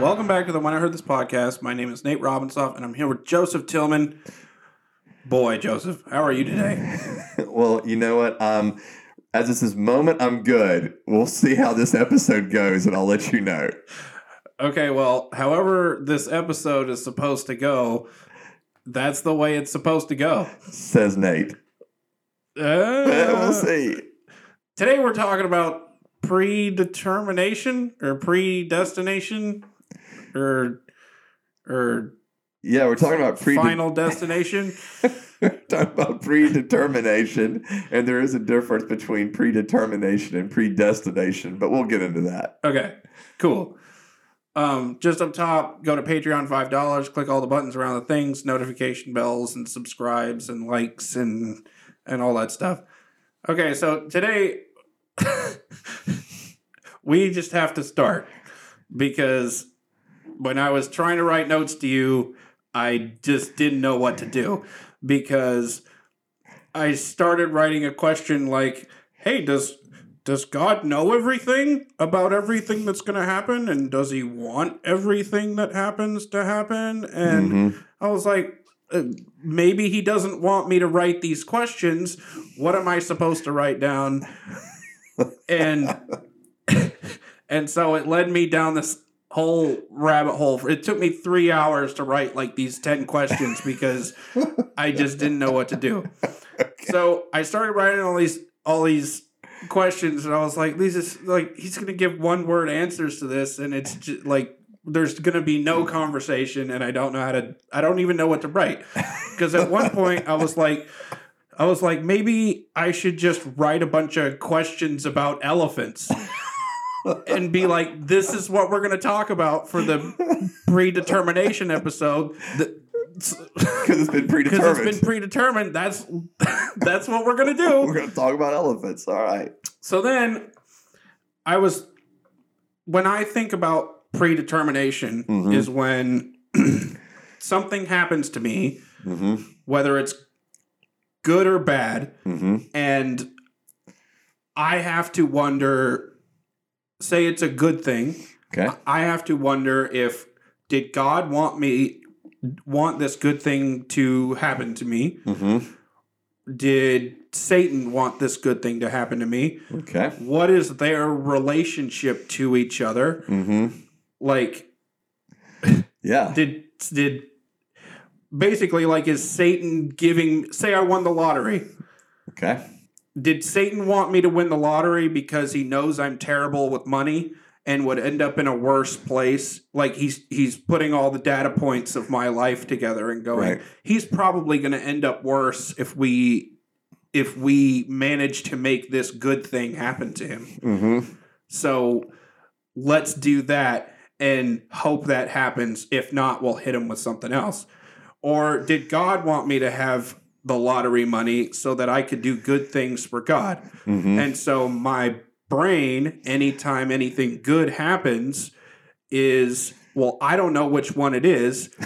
Welcome back to the When I Heard This podcast. My name is Nate Robinsoff, and I'm here with Joseph Tillman. Boy, Joseph, how are you today? well, you know what? Um, as it's this moment, I'm good. We'll see how this episode goes, and I'll let you know. Okay, well, however this episode is supposed to go, that's the way it's supposed to go. Says Nate. Uh, we'll see. Today we're talking about predetermination or predestination or or Yeah, we're talking about pre final destination. talking about predetermination, and there is a difference between predetermination and predestination, but we'll get into that. Okay, cool. Um, just up top, go to Patreon five dollars. Click all the buttons around the things, notification bells, and subscribes and likes and and all that stuff. Okay, so today we just have to start because when I was trying to write notes to you, I just didn't know what to do because I started writing a question like, "Hey, does does God know everything about everything that's going to happen and does he want everything that happens to happen?" And Mhm. I was like, uh, maybe he doesn't want me to write these questions. What am I supposed to write down? And and so it led me down this whole rabbit hole. It took me three hours to write like these ten questions because I just didn't know what to do. So I started writing all these all these questions, and I was like, "These is like he's gonna give one word answers to this, and it's just like." There's gonna be no conversation, and I don't know how to. I don't even know what to write because at one point I was like, I was like, maybe I should just write a bunch of questions about elephants and be like, this is what we're going to talk about for the predetermination episode. Because it's been predetermined. Because it's been predetermined. That's that's what we're going to do. we're going to talk about elephants. All right. So then I was, when I think about predetermination, Mhm. is when something happens to me, Mm-hmm. whether it's good or bad, Mm-hmm. and I have to wonder say it's a good thing Okay. I have to wonder if did God want me want this good thing to happen to me Mm-hmm. did Satan want this good thing to happen to me Okay. what is their relationship to each other Mm-hmm. like Yeah. did did basically like is Satan giving say I won the lottery Okay. Did Satan want me to win the lottery because he knows I'm terrible with money and would end up in a worse place? Like he's he's putting all the data points of my life together and going, Right. he's probably going to end up worse if we if we manage to make this good thing happen to him. Mm-hmm. So let's do that and hope that happens. If not, we'll hit him with something else. Or did God want me to have the lottery money so that I could do good things for God? Mm-hmm. And so my brain, anytime anything good happens, is well, I don't know which one it is.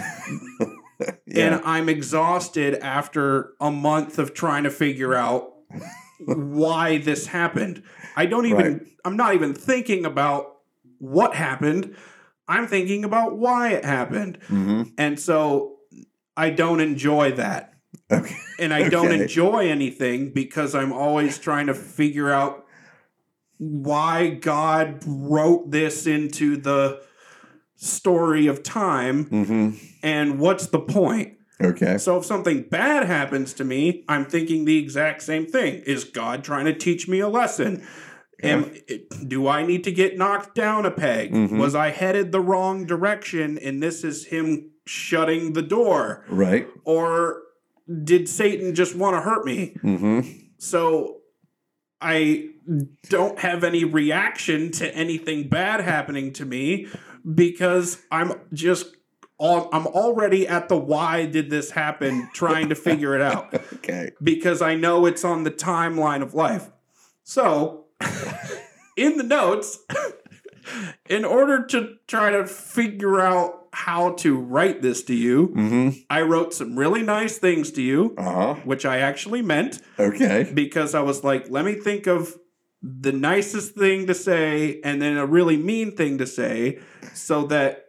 Yeah. And I'm exhausted after a month of trying to figure out why this happened. I don't even, Right. I'm not even thinking about what happened. I'm thinking about why it happened. mm-hmm. And so I don't enjoy that. Okay. And I don't Okay. enjoy anything because I'm always trying to figure out why God wrote this into the story of time Mm-hmm. and what's the point. Okay. So if something bad happens to me, I'm thinking the exact same thing. Is God trying to teach me a lesson? Am, do I need to get knocked down a peg? Mhm. Was I headed the wrong direction and this is him shutting the door? Right. Or did Satan just want to hurt me? Mm-hmm. So I don't have any reaction to anything bad happening to me because I'm just all, I'm already at the why did this happen trying to figure it out Okay. because I know it's on the timeline of life. So in the notes in order to try to figure out how to write this to you, Mm-hmm. I wrote some really nice things to you, Uh-huh. which I actually meant Okay. because I was like, let me think of the nicest thing to say and then a really mean thing to say so that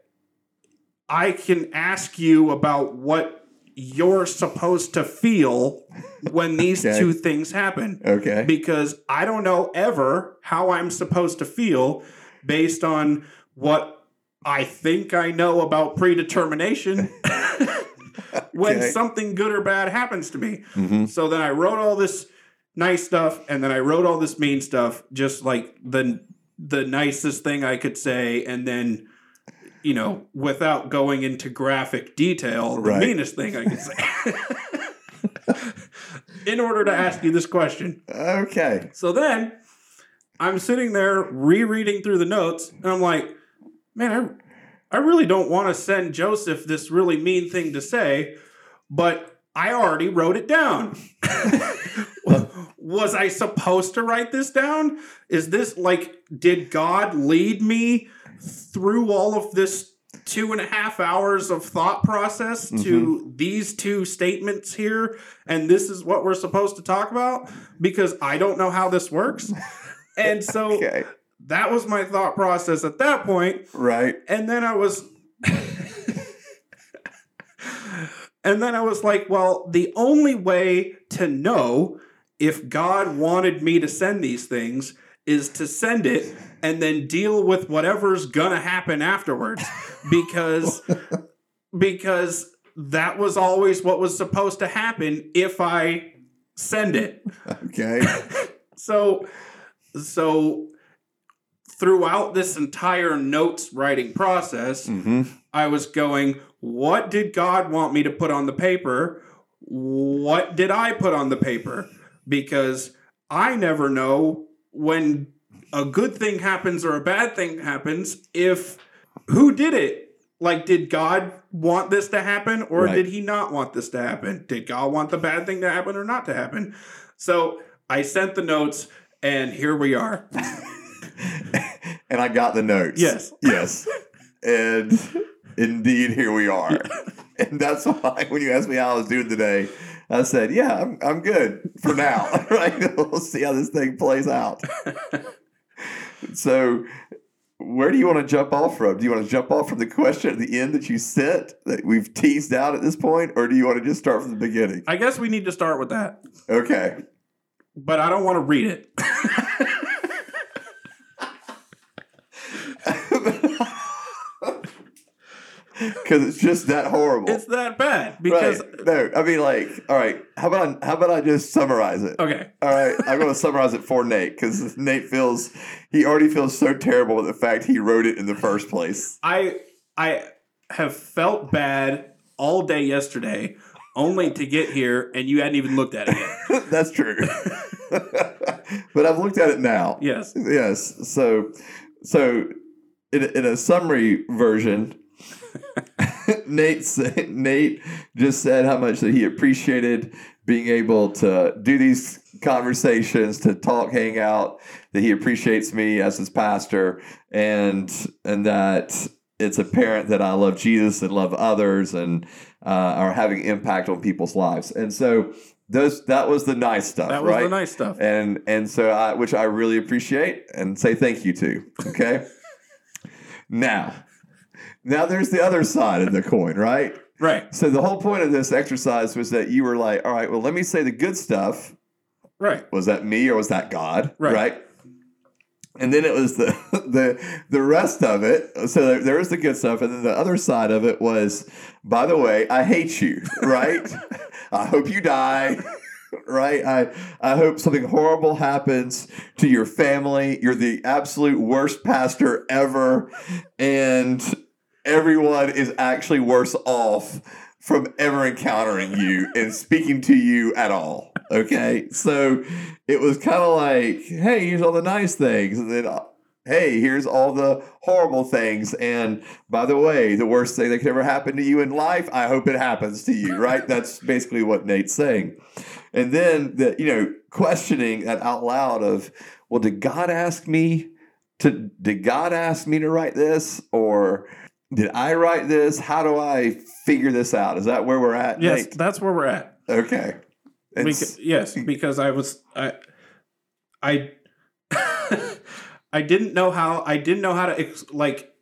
I can ask you about what you're supposed to feel when these Okay. two things happen Okay. because I don't know ever how I'm supposed to feel based on what I think I know about predetermination when Okay. something good or bad happens to me. hmm So then I wrote all this nice stuff and then I wrote all this mean stuff, just like the the nicest thing I could say, and then you know, without going into graphic detail, the Right. meanest thing I could say. In order to ask you this question. Okay. So then I'm sitting there rereading through the notes, and I'm like, man, I, I really don't want to send Joseph this really mean thing to say, but I already wrote it down. Was I supposed to write this down? Is this like, did God lead me through all of this two and a half hours of thought process to mm-hmm. these two statements here? And this is what we're supposed to talk about? Because I don't know how this works. And so Okay. That was my thought process at that point. Right. And then I was. and then I was like, well, the only way to know if God wanted me to send these things is to send it and then deal with whatever's gonna happen afterwards because because that was always what was supposed to happen if I send it. Okay. So so throughout this entire notes writing process, hmm I was going, what did God want me to put on the paper? What did I put on the paper? Because I never know when a good thing happens or a bad thing happens if who did it? Like, did God want this to happen or Right. did he not want this to happen? Did God want the bad thing to happen or not to happen? So I sent the notes and here we are. and I got the notes. Yes. Yes. And indeed, here we are. And that's why when you asked me how I was doing today, I said, "Yeah, I'm I'm good for now. right? We'll see how this thing plays out." so, where do you want to jump off from? Do you want to jump off from the question at the end that you sent that we've teased out at this point, or do you want to just start from the beginning? I guess we need to start with that, Okay. but I don't want to read it. Because it's just that horrible. It's that bad because right. No, I mean, like, all right. How about I, how about I just summarize it? okay, All right, I'm going to summarize it for Nate because Nate feels he already feels so terrible with the fact he wrote it in the first place. I I have felt bad all day yesterday, only to get here and you hadn't even looked at it yet. That's true, but I've looked at it now. Yes, Yes. So, so in, in a summary version, Nate sa- Nate just said how much that he appreciated being able to do these conversations, to talk, hang out. That he appreciates me as his pastor, and and that it's apparent that I love Jesus and love others, and uh, are having impact on people's lives. And so those that was the nice stuff, that was right? the nice stuff. and and so I, which I really appreciate and say thank you to. Okay. now, now there's the other side of the coin, right? Right, So the whole point of this exercise was that you were like, all right, well, let me say the good stuff. right, Was that me or was that God? Right. right? And then it was the the the rest of it. So there, was the good stuff, and then the other side of it was, by the way, I hate you, right? I hope you die, right? I I hope something horrible happens to your family. You're the absolute worst pastor ever, and everyone is actually worse off from ever encountering you and speaking to you at all. Okay, so it was kind of like, hey, here's all the nice things, and then. Hey, here's all the horrible things. And by the way, the worst thing that could ever happen to you in life, I hope it happens to you, right? That's basically what Nate's saying. And then the, you know, questioning that out loud of, well, did God ask me to did God ask me to write this? Or did I write this? How do I figure this out? Is that where we're at? yes, Nate? that's where we're at. Okay. Yes, because I was I I I didn't know how I didn't know how to ex- like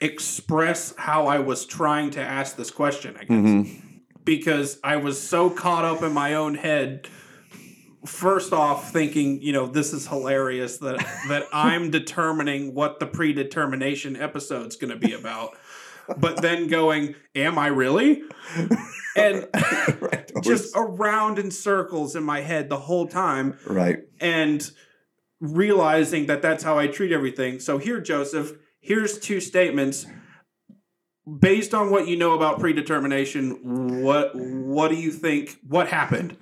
express how I was trying to ask this question, I guess. Mm-hmm. Because I was so caught up in my own head. First off, thinking, you know, this is hilarious that that I'm determining what the predetermination episode's going to be about. But then going, am I really? And right. Just around in circles in my head the whole time right. and realizing that that's how I treat everything. So here, Joseph, here's two statements. Based on what you know about predetermination, what what do you think? What happened?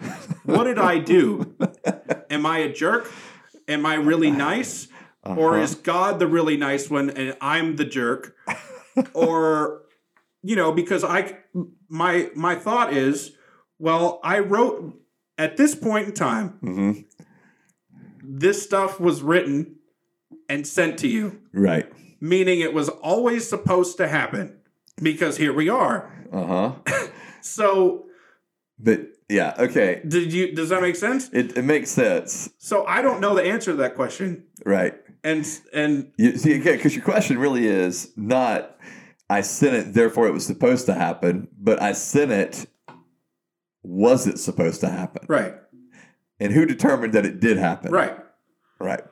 What did I do? Am I a jerk? Am I really nice? Or Uh-huh. is God the really nice one and I'm the jerk? Or you know, because I my my thought is, well, I wrote at this point in time, Mhm. this stuff was written and sent to you, Right. meaning it was always supposed to happen because here we are. Uh huh. So, But yeah, okay. did you does that make sense? It, it makes sense. So, I don't know the answer to that question. Right. And and You see, because your question really is not, I sent it, therefore it was supposed to happen, but I sent it, was it supposed to happen? right, And who determined that it did happen? right. Right.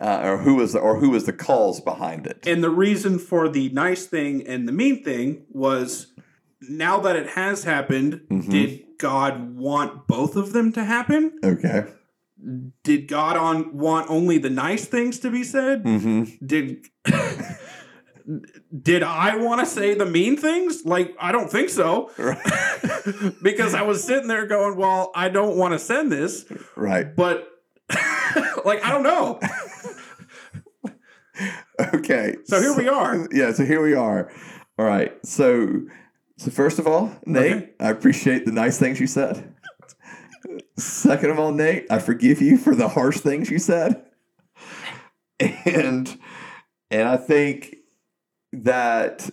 Uh, or who was the, or who was the cause behind it? And the reason for the nice thing and the mean thing was now that it has happened, Mhm. did God want both of them to happen? Okay. Did God on want only the nice things to be said? Mm-hmm. Did did I want to say the mean things? Like I don't think so. because I was sitting there going, "Well, I don't want to send this, Right. but like I don't know." Okay. So here we are. Yeah. So here we are. All right. So, so first of all, Nate, Okay. I appreciate the nice things you said. Second of all, Nate, I forgive you for the harsh things you said. And and I think that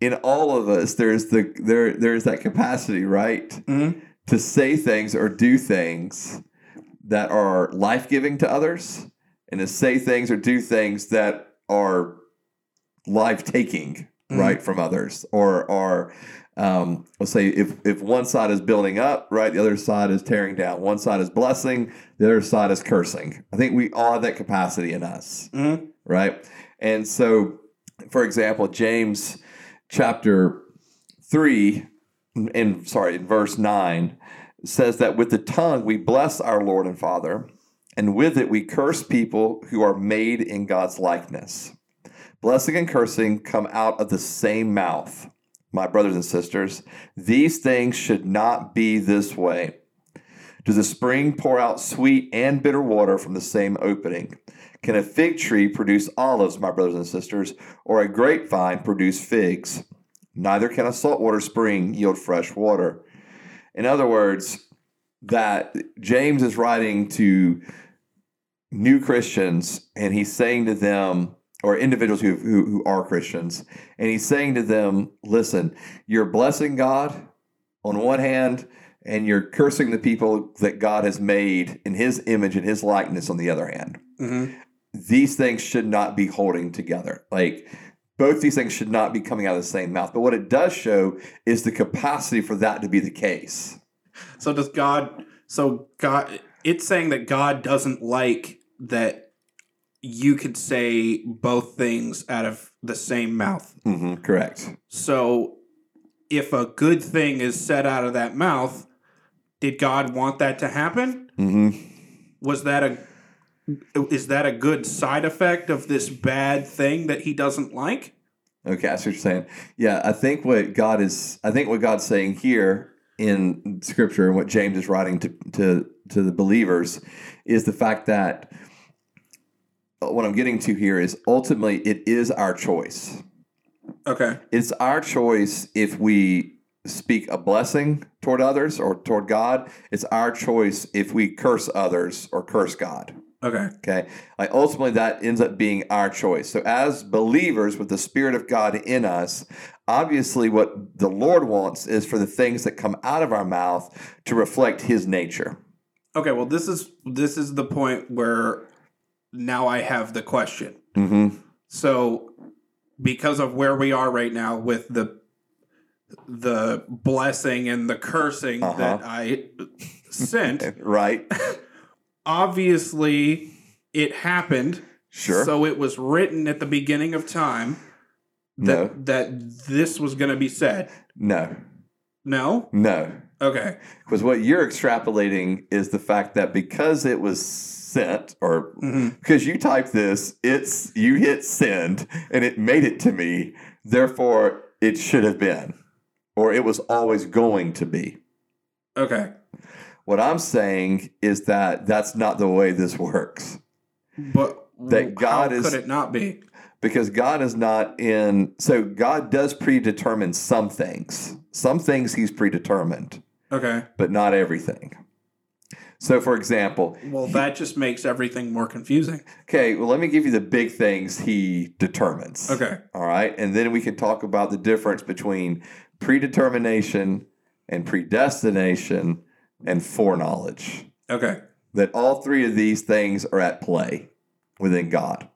in all of us there's the there there's that capacity, right? Mhm. To say things or do things that are life-giving to others and to say things or do things that are life-taking, Mhm. right, from others or are um, let's say if if one side is building up, right, the other side is tearing down. One side is blessing, the other side is cursing. I think we all have that capacity in us, Mhm. right? And so, for example, James chapter three, in sorry, in verse nine, says that with the tongue we bless our Lord and Father, and with it we curse people who are made in God's likeness. Blessing and cursing come out of the same mouth. My brothers and sisters, these things should not be this way. Does a spring pour out sweet and bitter water from the same opening? Can a fig tree produce olives, my brothers and sisters, or a grapevine produce figs? Neither can a saltwater spring yield fresh water. In other words, that James is writing to new Christians and he's saying to them, or individuals who, who, who are Christians, and he's saying to them, listen, you're blessing God on one hand, and you're cursing the people that God has made in his image and his likeness on the other hand. Mhm. These things should not be holding together. Like, both these things should not be coming out of the same mouth. But what it does show is the capacity for that to be the case. So does God? So God, it's saying that God doesn't like that you could say both things out of the same mouth. hmm correct. So if a good thing is said out of that mouth, did God want that to happen? hmm Was that a is that a good side effect of this bad thing that he doesn't like? Okay, I see what you're saying. Yeah, I think what God is, I think what God's saying here in Scripture and what James is writing to to to the believers is the fact that Uh, what I'm getting to here is ultimately it is our choice. Okay. It's our choice if we speak a blessing toward others or toward God. It's our choice if we curse others or curse God. Okay. Okay. Like ultimately, that ends up being our choice. So, as believers with the Spirit of God in us, obviously, what the Lord wants is for the things that come out of our mouth to reflect His nature. Okay, well this is this is the point where now I have the question. Mm-hmm. So because of where we are right now with the the blessing and the cursing Uh-huh. that I sent, Right? obviously it happened. Sure. So it was written at the beginning of time no. that that this was going to be said. No. No? No. Okay. Because what you're extrapolating is the fact that because it was sent, or mm-hmm. because you type this, it's you hit send and it made it to me. Therefore, it should have been, or it was always going to be. Okay. What I'm saying is that that's not the way this works. But That God is- could it not be? because God is not in. So God does predetermine some things. Some things He's predetermined, Okay. but not everything. So, for example, Well, that just makes everything more confusing. okay, well, let me give you the big things He determines. Okay. All right, and then we can talk about the difference between predetermination and predestination and foreknowledge. Okay. That all three of these things are at play within God.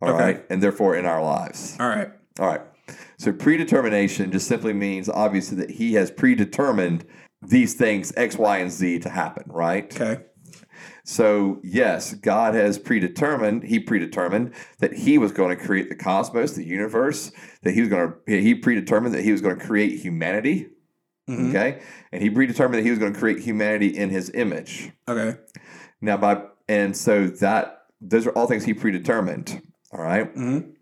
All right, Okay. and therefore in our lives. All right. All right. So predetermination just simply means obviously that he has predetermined these things X, Y, and Z to happen, right? Okay. So yes, God has predetermined, he predetermined that he was going to create the cosmos, the universe, that he was going to he predetermined that he was going to create humanity, Mhm. okay? And he predetermined that he was going to create humanity in his image. Okay. Now by and so that those are all things he predetermined, all right? Mhm.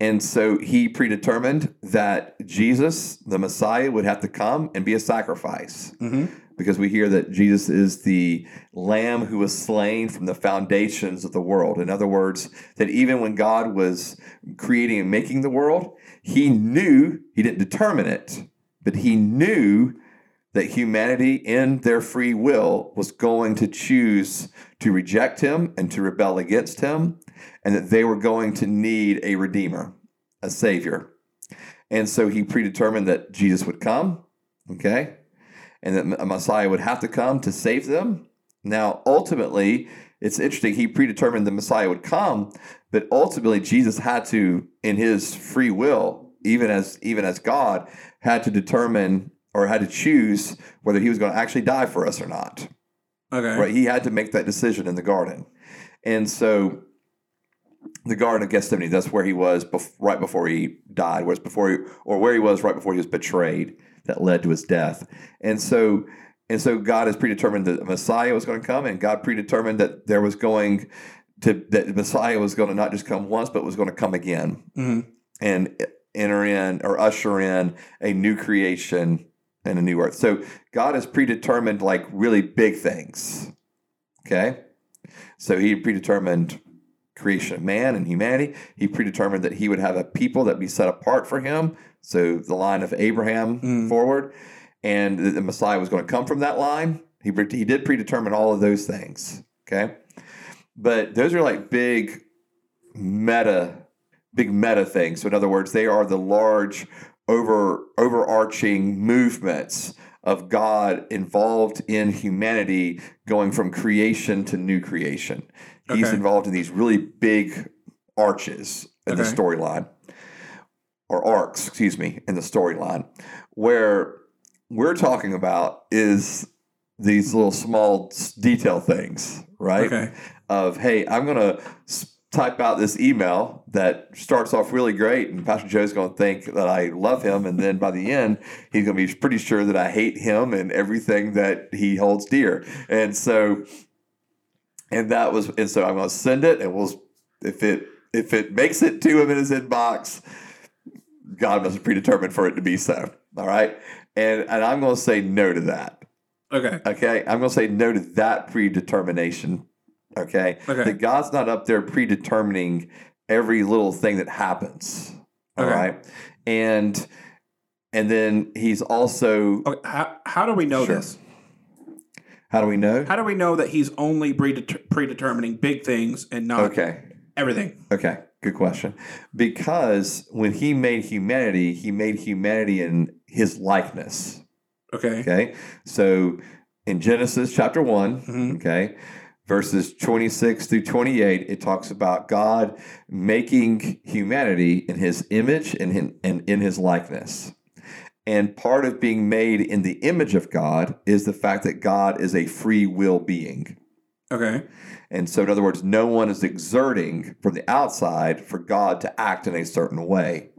And so he predetermined that Jesus, the Messiah, would have to come and be a sacrifice Mhm. because we hear that Jesus is the lamb who was slain from the foundations of the world. In other words, that even when God was creating and making the world, he knew, he didn't determine it, but he knew that humanity in their free will was going to choose to reject him and to rebel against him, and that they were going to need a redeemer, a savior. And so he predetermined that Jesus would come, okay? And that a Messiah would have to come to save them. Now, ultimately, it's interesting, he predetermined the Messiah would come, but ultimately Jesus had to, in his free will, even as even as God, had to determine or had to choose whether he was going to actually die for us or not. Okay. Right? He had to make that decision in the garden. And so the Garden of Gethsemane, that's where he was bef- right before he died, was before he, or where he was right before he was betrayed that led to his death. And so and so God has predetermined that Messiah was going to come, and God predetermined that there was going to that Messiah was going to not just come once, but was going to come again Mhm. and enter in or usher in a new creation and a new earth. So God has predetermined like really big things. Okay? So he predetermined creation of man and humanity. He predetermined that he would have a people that be set apart for him. So the line of Abraham Mm. forward, and the Messiah was going to come from that line. He, he did predetermine all of those things. Okay? But those are like big meta big meta things. So in other words, they are the large over overarching movements of God involved in humanity going from creation to new creation. He's Okay. involved in these really big arches in the storyline or arcs, excuse me, in the storyline where we're talking about is these little small detail things, right? Okay. of hey i'm going to type out this email that starts off really great and pastor joe's going to think that i love him and then by the end he's going to be pretty sure that i hate him and everything that he holds dear and so and that was and so i'm going to send it and we'll if it if it makes it to him in his inbox god must have predetermined for it to be so all right and and i'm going to say no to that Okay. Okay, I'm going to say no to that predetermination. Okay, Okay. that God's not up there predetermining every little thing that happens. All Okay. right, and and then He's also. Okay. How, how do we know Sure. this? How do we know? How do we know that he's only predet- predetermining big things and not Okay, everything? okay, good question. Because when He made humanity, He made humanity in His likeness. Okay. Okay, so in Genesis chapter one, Mhm. okay, verses 26 through 28, it talks about God making humanity in his image and in, and in his likeness. And part of being made in the image of God is the fact that God is a free will being. Okay. And so, in other words, no one is exerting from the outside for God to act in a certain way,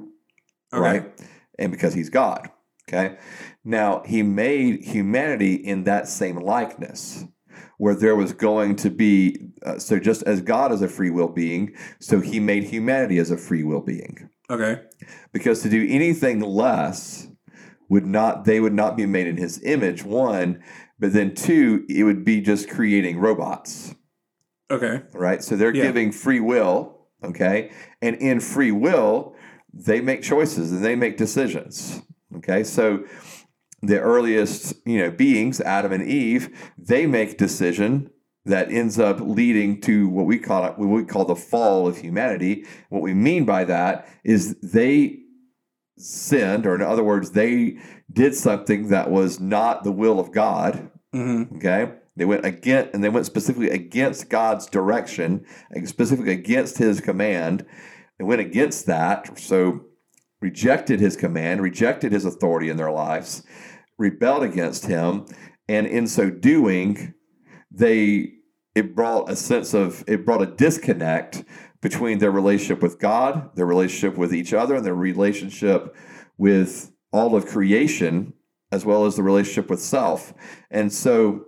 Okay. right? And because he's God. Okay. Now, he made humanity in that same likeness where there was going to be, uh, so just as God is a free will being, so he made humanity as a free will being. Okay. Because to do anything less would not, they would not be made in his image, one, but then two, it would be just creating robots Okay. right? So they're Yeah. giving free will, okay? And in free will, they make choices and they make decisions, okay? So the earliest, you know, beings, Adam and Eve, they make decision that ends up leading to what we call it, what we call the fall of humanity. What we mean by that is they sinned, or in other words, they did something that was not the will of God, Mm-hmm. Okay. They went against, and they went specifically against God's direction, specifically against his command. They went against that. So rejected his command, rejected his authority in their lives, rebelled against him. And in so doing, they it brought a sense of it brought a disconnect between their relationship with God, their relationship with each other, and their relationship with all of creation, as well as the relationship with self. And so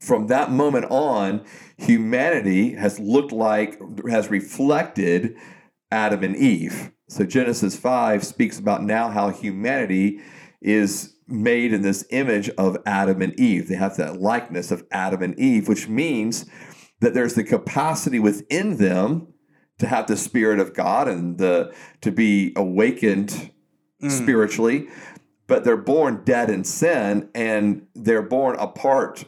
from that moment on, humanity has looked like, has reflected Adam and Eve. So Genesis 5 speaks about now how humanity is made in this image of Adam and Eve. They have that likeness of Adam and Eve, which means that there's the capacity within them to have the spirit of God and the to be awakened Mm. spiritually, but they're born dead in sin and they're born apart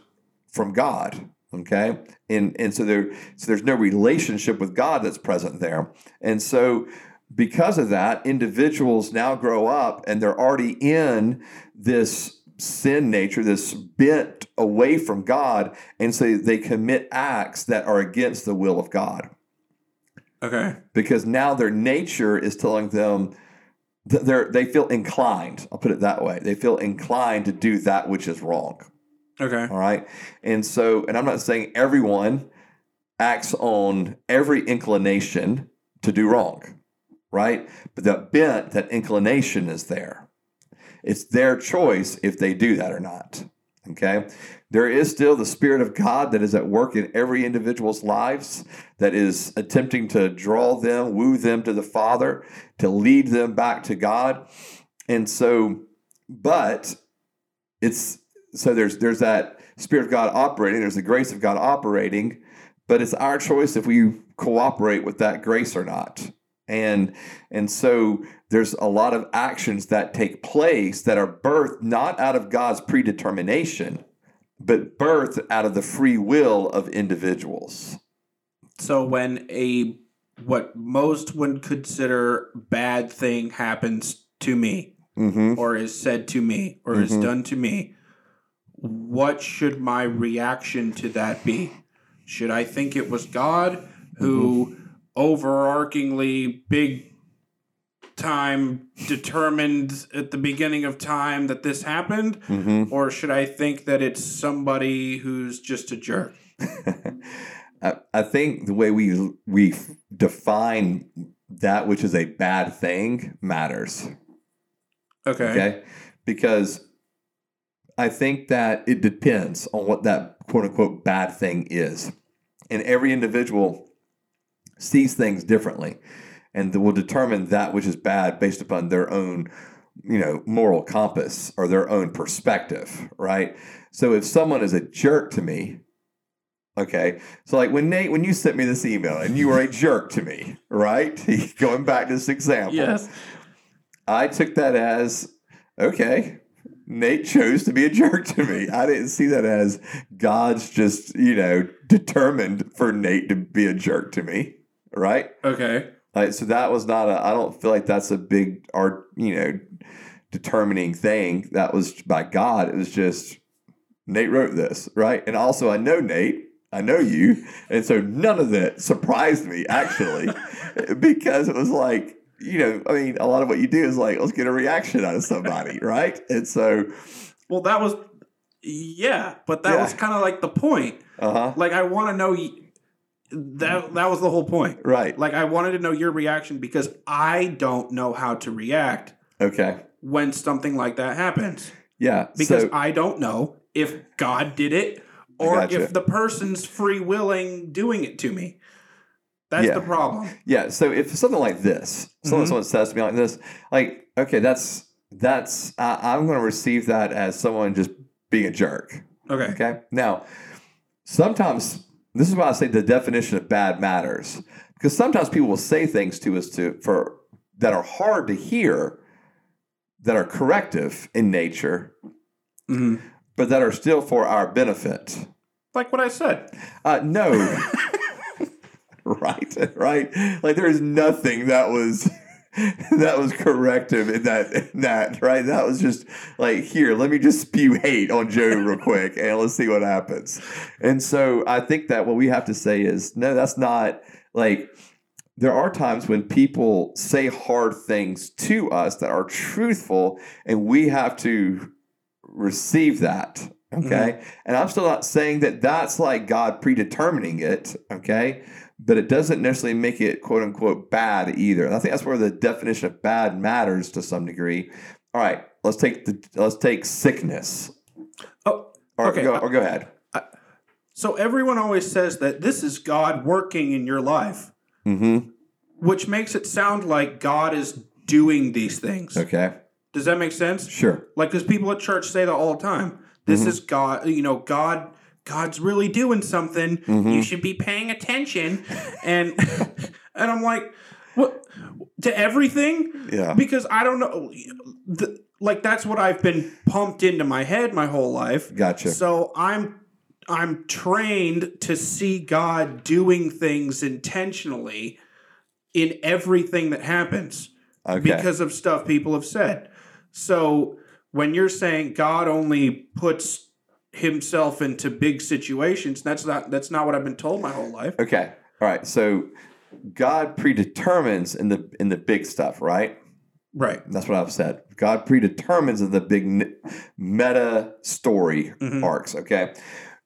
from God. Okay. And and so there so there's no relationship with God that's present there. And so because of that, individuals now grow up and they're already in this sin nature, this bent away from God, and so they commit acts that are against the will of God Okay. because now their nature is telling them that they're they feel inclined. I'll put it that way. They feel inclined to do that which is wrong. Okay. All right, and so, and I'm not saying everyone acts on every inclination to do wrong, right? But that bent, that inclination is there. It's their choice if they do that or not. Okay. There is still the Spirit of God that is at work in every individual's lives, that is attempting to draw them, woo them to the Father, to lead them back to God. And so, but it's so there's there's that Spirit of God operating, there's the grace of God operating, but it's our choice if we cooperate with that grace or not. And and so there's a lot of actions that take place that are birthed not out of God's predetermination, but birthed out of the free will of individuals. So when a what most would consider bad thing happens to me Mm-hmm. or is said to me or is Mhm. done to me, what should my reaction to that be? Should I think it was God who overarchingly big time determined at the beginning of time that this happened? Mm-hmm. Or should I think that it's somebody who's just a jerk? I, I think the way we we define that which is a bad thing matters. Okay. Okay. Because I think that it depends on what that quote unquote bad thing is. And every individual sees things differently and will determine that which is bad based upon their own, you know, moral compass or their own perspective, right? So if someone is a jerk to me, okay, so like when Nate, when you sent me this email and you were a jerk to me, right? Going back to this example. Yes. I took that as okay. Nate chose to be a jerk to me. I didn't see that as God's just, you know, determined for Nate to be a jerk to me, right? Okay. Like, so that was not a. I don't feel like that's a big art, you know, determining thing. That was by God. It was just Nate wrote this, right? And also, I know Nate. I know you. And so none of that surprised me, actually, because it was like, you know, I mean, a lot of what you do is like, let's get a reaction out of somebody, right? And so, Well, that was yeah, but that Yeah. was kind of like the point. uh huh, Like I want to know that that was the whole point. right. Like I wanted to know your reaction because I don't know how to react Okay. when something like that happens Yeah. because so, I don't know if God did it or gotcha. if the person's free willing doing it to me. That's Yeah. the problem. yeah. So if something like this, something Mhm. someone says to me like this, like, okay, that's, that's, I, I'm going to receive that as someone just being a jerk. Okay. Okay. Now, sometimes this is why I say the definition of bad matters because sometimes people will say things to us to for that are hard to hear, that are corrective in nature, hmm but that are still for our benefit. Like what I said. Uh, no. right. Right. Like there is nothing that was. That was corrective in that, that right. That was just like here. Let me just spew hate on Joe real quick, and let's see what happens. And so I think that what we have to say is no, that's not like there are times when people say hard things to us that are truthful, and we have to receive that. Okay. Mm-hmm. And I'm still not saying that that's like God predetermining it. Okay. But it doesn't necessarily make it quote unquote bad either. And I think that's where the definition of bad matters to some degree. All right. Let's take the let's take sickness. Oh, Or, Okay, go, or go ahead. so everyone always says that this is God working in your life, Mm-hmm. which makes it sound like God is doing these things. Okay. Does that make sense? Sure. Like, because people at church say that all the time. This Mm-hmm. is God, you know, God, God's really doing something. Mm-hmm. You should be paying attention. And and I'm like, what to everything? Yeah. Because I don't know. The, like that's what I've been pumped into my head my whole life. Gotcha. So I'm I'm trained to see God doing things intentionally in everything that happens Okay. because of stuff people have said. So when you're saying God only puts himself into big situations, that's not that's not what I've been told my whole life. okay. All right. So God predetermines in the in the big stuff, right? Right. That's what I've said. God predetermines in the big meta story Mhm. arcs, okay?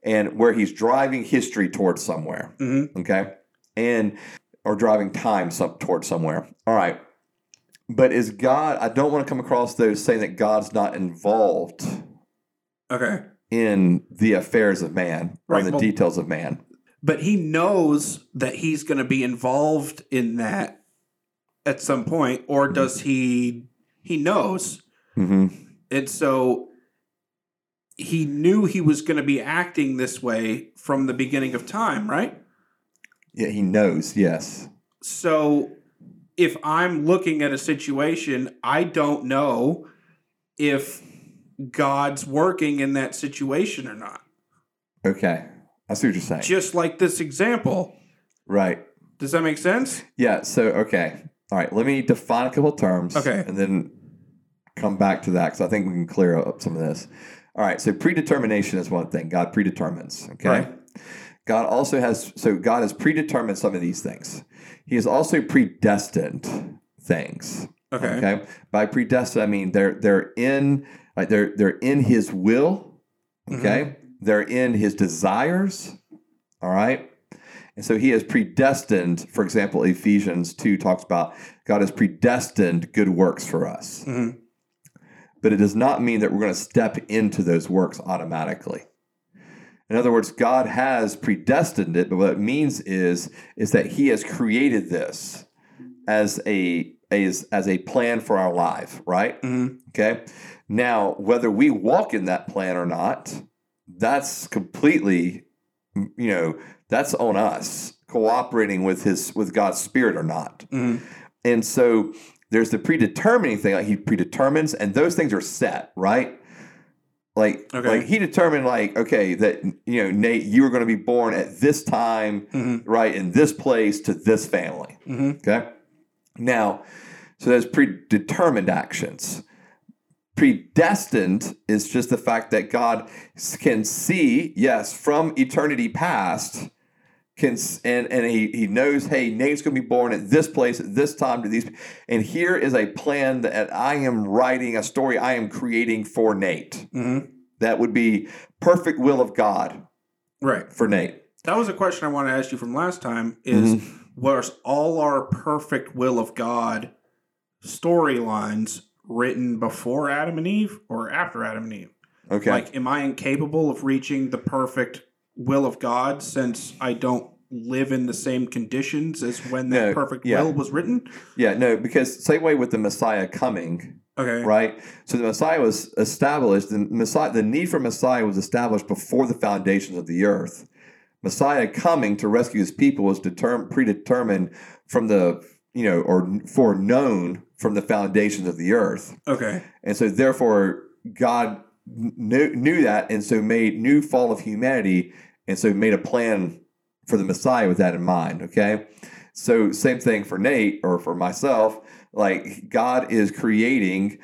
And where he's driving history towards somewhere, hmm okay? And or driving time some, towards somewhere. All right. But is God, I don't want to come across those saying that God's not involved Okay. In the affairs of man or Right, the well- details of man. But he knows that he's going to be involved in that at some point, or does he? He knows, hmm and so he knew he was going to be acting this way from the beginning of time, right? Yeah, he knows, yes. So if I'm looking at a situation, I don't know if God's working in that situation or not. Okay. I see what you're saying. Just like this example. right. Does that make sense? Yeah. So, okay. All right. Let me define a couple terms. Okay. And then come back to that because I think we can clear up some of this. All right. So, predetermination is one thing. God predetermines. Okay. Right. God also has, so God has predetermined some of these things. He has also predestined things. Okay. Okay. By predestined, I mean they're they're in like they're they're in His will. Okay. They're in His desires. All right. And so He has predestined. For example, Ephesians two talks about God has predestined good works for us, Mhm. but it does not mean that we're going to step into those works automatically. In other words, God has predestined it, but what it means is is that He has created this as a as, as a plan for our life, right? Mhm. Okay. Now, whether we walk in that plan or not, that's completely, you know, that's on us cooperating with his with God's spirit or not. Mhm. And so there's the predetermining thing, like he predetermines, and those things are set, right? Like, Okay. like he determined, like, okay, that you know, Nate, you were going to be born at this time, Mhm. right, in this place to this family. Mhm. Okay. Now, so there's predetermined actions. predestined is just the fact that God can see, yes, from eternity past, can and and he he knows, hey, Nate's going to be born at this place at this time to these, and here is a plan that I am writing a story I am creating for Nate. Mm-hmm. That would be perfect will of God Right. for Nate. That was a question I wanted to ask you from last time. Is Mm-hmm. Was all our perfect will of God storylines written before Adam and Eve or after Adam and Eve? Okay. Like, am I incapable of reaching the perfect will of God since I don't live in the same conditions as when that No, perfect yeah. will was written? yeah, no, because same way with the Messiah coming, Okay. right? So the Messiah was established. The Messiah, the need for Messiah was established before the foundations of the earth. Messiah coming to rescue his people was determined, predetermined from the you know, or foreknown from the foundations of the earth, Okay. and so therefore God knew, knew that, and so made new fall of humanity, and so made a plan for the Messiah with that in mind. Okay, so same thing for Nate or for myself. Like God is creating,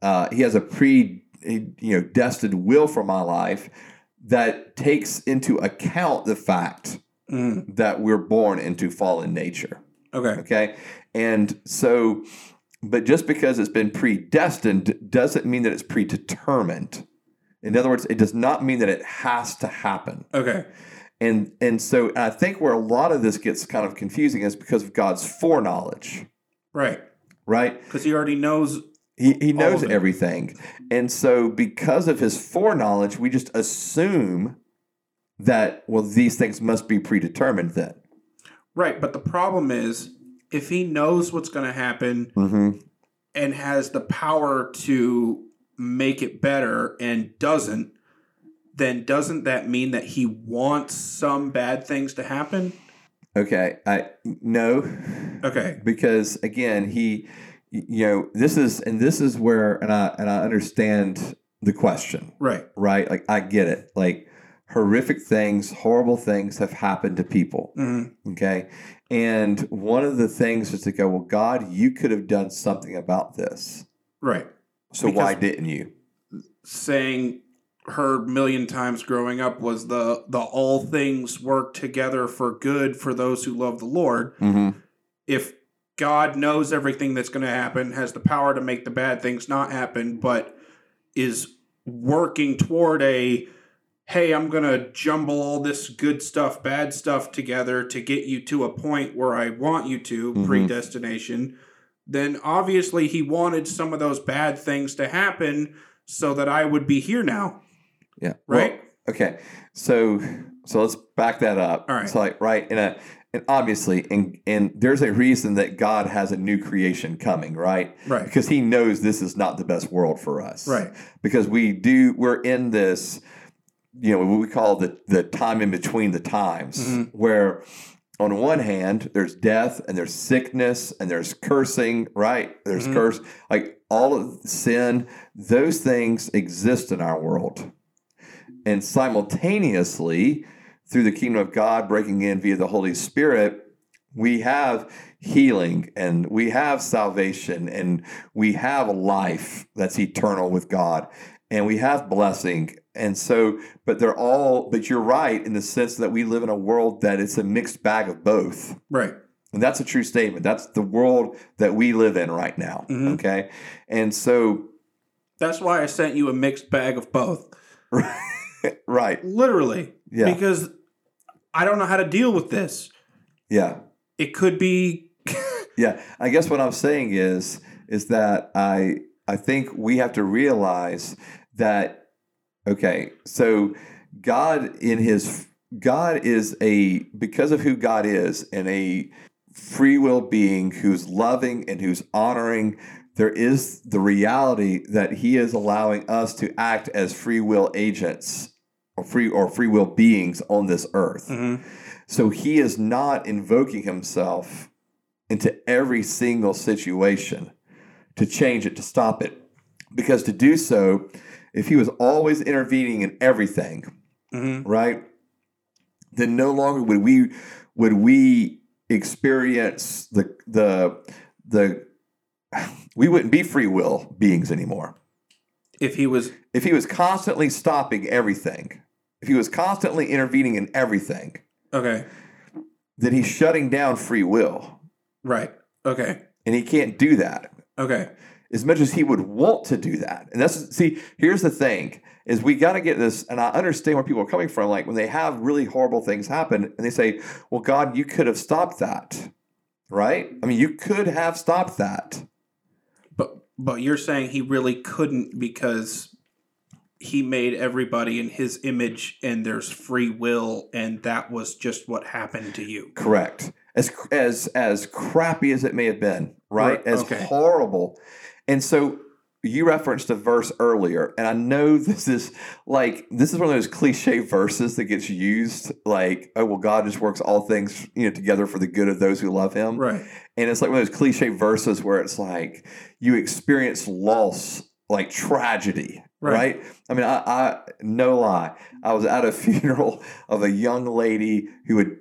uh, He has a pre, you know, destined will for my life that takes into account the fact Mm. that we're born into fallen nature. Okay. Okay, and so, but just because it's been predestined doesn't mean that it's predetermined. In other words, it does not mean that it has to happen. Okay. And and so I think where a lot of this gets kind of confusing is because of God's foreknowledge, Right. right? Because he already knows. He, he knows everything. And so because of his foreknowledge, we just assume that, well, these things must be predetermined then. Right. But the problem is, if he knows what's going to happen Mm-hmm. and has the power to make it better and doesn't, then doesn't that mean that he wants some bad things to happen? Okay. I no. Okay. because again he you know this is and this is where and i and i understand the question Right. right like i get it like horrific things horrible things have happened to people hmm okay and one of the things is to go well god you could have done something about this Right. so Because- why didn't you Saying her million times growing up was the the all things work together for good for those who love the Lord. mm-hmm. if God knows everything that's going to happen, has the power to make the bad things not happen, but is working toward a hey, I'm going to jumble all this good stuff, bad stuff together to get you to a point where I want you to, Mhm. predestination, then obviously he wanted some of those bad things to happen so that I would be here now, yeah Well, right? okay so so let's back that up All right. so like right in a and obviously and and there's a reason that god has a new creation coming right right. because he knows this is not the best world for us Right. because we do we're in this you know what we call the the time in between the times Mhm. where on one hand there's death and there's sickness and there's cursing right there's Mhm. curse like all of sin those things exist in our world and simultaneously through the kingdom of god breaking in via the holy spirit we have healing and we have salvation and we have a life that's eternal with God and we have blessing. And so, but they're all, but you're right in the sense that we live in a world that it's a mixed bag of both. Right. And that's a true statement. That's the world that we live in right now. Mhm. Okay. And so, That's why I sent you a mixed bag of both. right. Literally. Yeah. Because I don't know how to deal with this. Yeah. It could be Yeah, I guess what I'm saying is is that I I think we have to realize that okay, so God in his God is a because of who God is and a free will being who's loving and who's honoring there is the reality that he is allowing us to act as free will agents or free or free will beings on this earth. So he is not invoking himself into every single situation to change it, to stop it. Because to do so, if he was always intervening in everything, Mhm. right, then no longer would we would we experience the the the we wouldn't be free will beings anymore. If he was if he was constantly stopping everything, if he was constantly intervening in everything, okay, then he's shutting down free will. right. Okay. And he can't do that Okay. as much as he would want to do that. And that's see, here's the thing is we got to get this and I understand where people are coming from like when they have really horrible things happen and they say, "Well, God, you could have stopped that." Right? I mean, you could have stopped that. But but you're saying he really couldn't because he made everybody in his image and there's free will and that was just what happened to you. Correct. As as as crappy as it may have been, right? Right, As okay. horrible. And so you referenced a verse earlier, and I know this is like this is one of those cliche verses that gets used, like, oh well, God just works all things, you know, together for the good of those who love him. Right. And it's like one of those cliche verses where it's like you experience loss, like tragedy, Right. right? I mean, I, I no lie, I was at a funeral of a young lady who had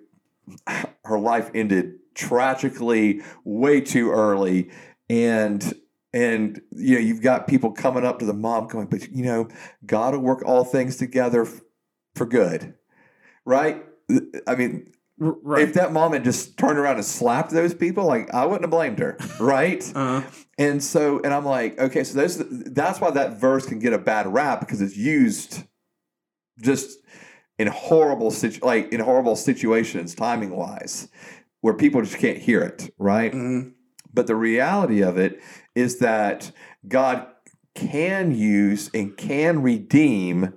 her life ended tragically way too early, and and you know you've got people coming up to the mom going, but you know, God will work all things together for good, right? I mean, right. if that mom had just turned around and slapped those people, like I wouldn't have blamed her, right? uh, and so, and I'm like, okay, so those, that's why that verse can get a bad rap because it's used just in horrible situ- like in horrible situations, timing wise, where people just can't hear it, right? mhm. But the reality of it is that God can use and can redeem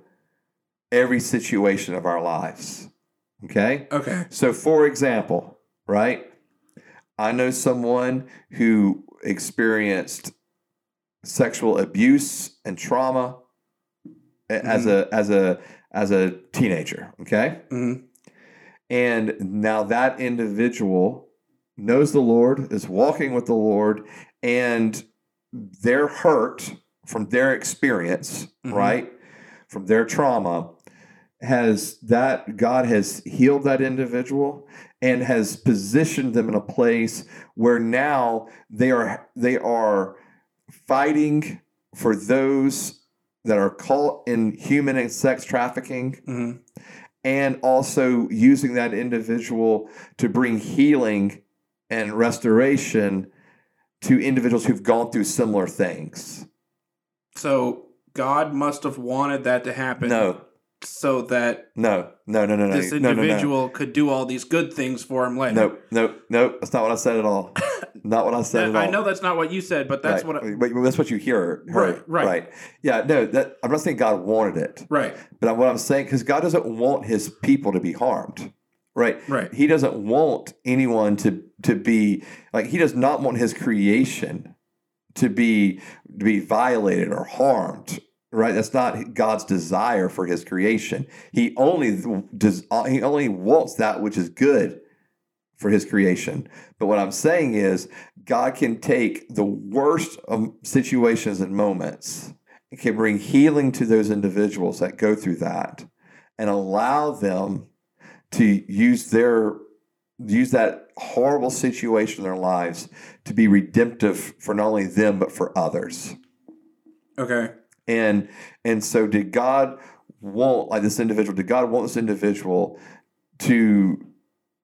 every situation of our lives. Okay? Okay. So, for example, right? I know someone who experienced sexual abuse and trauma a- as a as a as a teenager. Okay, Mhm. and now that individual knows the Lord, is walking with the Lord, and they're hurt from their experience, Mhm. right? From their trauma, has that God has healed that individual and has positioned them in a place where now they are they are fighting for those that are caught in human and sex trafficking Mhm. and also using that individual to bring healing and restoration to individuals who've gone through similar things. So God must have wanted that to happen No, so that no, no, no, no, no. this no, no, no. individual could do all these good things for him later. No, no, no. That's not what I said at all. not what I said at all. I know that's not what you said, but that's right. what I, But that's what you hear. Heard, Right, right. Yeah, no. That I'm not saying God wanted it, right, but what I'm saying because God doesn't want His people to be harmed. Right. right, He doesn't want anyone to to be like he does not want his creation to be to be violated or harmed. Right? That's not God's desire for his creation. He only does he only wants that which is good for his creation. But what I'm saying is God can take the worst um, situations and moments and can bring healing to those individuals that go through that and allow them to use their use that horrible situation in their lives to be redemptive for not only them but for others okay, and and so did god want like this individual did god want this individual to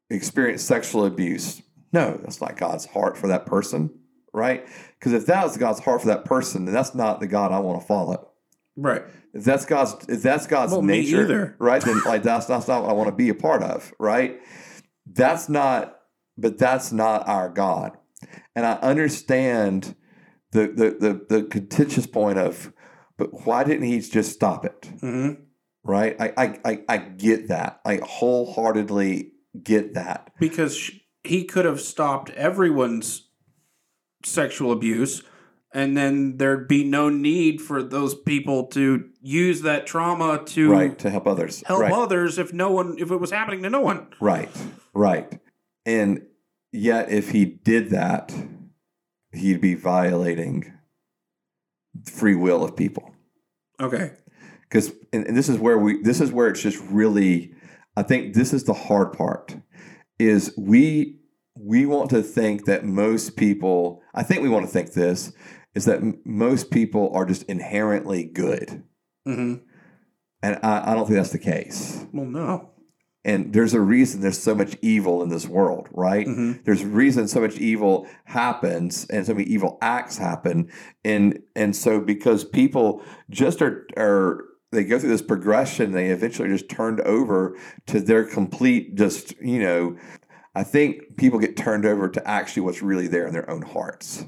experience sexual abuse no that's not god's heart for that person right because if that was god's heart for that person then that's not the god i want to follow right, if that's God's if that's God's Well, nature, right? Then like that's that's not what I want to be a part of, right? That's not, but that's not our God. And I understand the the the, the contentious point of, but why didn't he just stop it? hmm Right? I I I, I get that. I wholeheartedly get that. because he could have stopped everyone's sexual abuse, and then there'd be no need for those people to use that trauma to Right to help others. help right. others if no one if it was happening to no one. Right, right. And yet, if he did that, he'd be violating free will of people. Okay, Because, and, and this is where we, this is where it's just really, I think this is the hard part, is we we want to think that most people, I think we want to think this, is that m- most people are just inherently good. hmm And I, I don't think that's the case. Well, no. And there's a reason there's so much evil in this world, right? hmm There's a reason so much evil happens and so many evil acts happen. And and so because people just are are they go through this progression, they eventually just turned over to their complete just, you know, I think people get turned over to actually what's really there in their own hearts.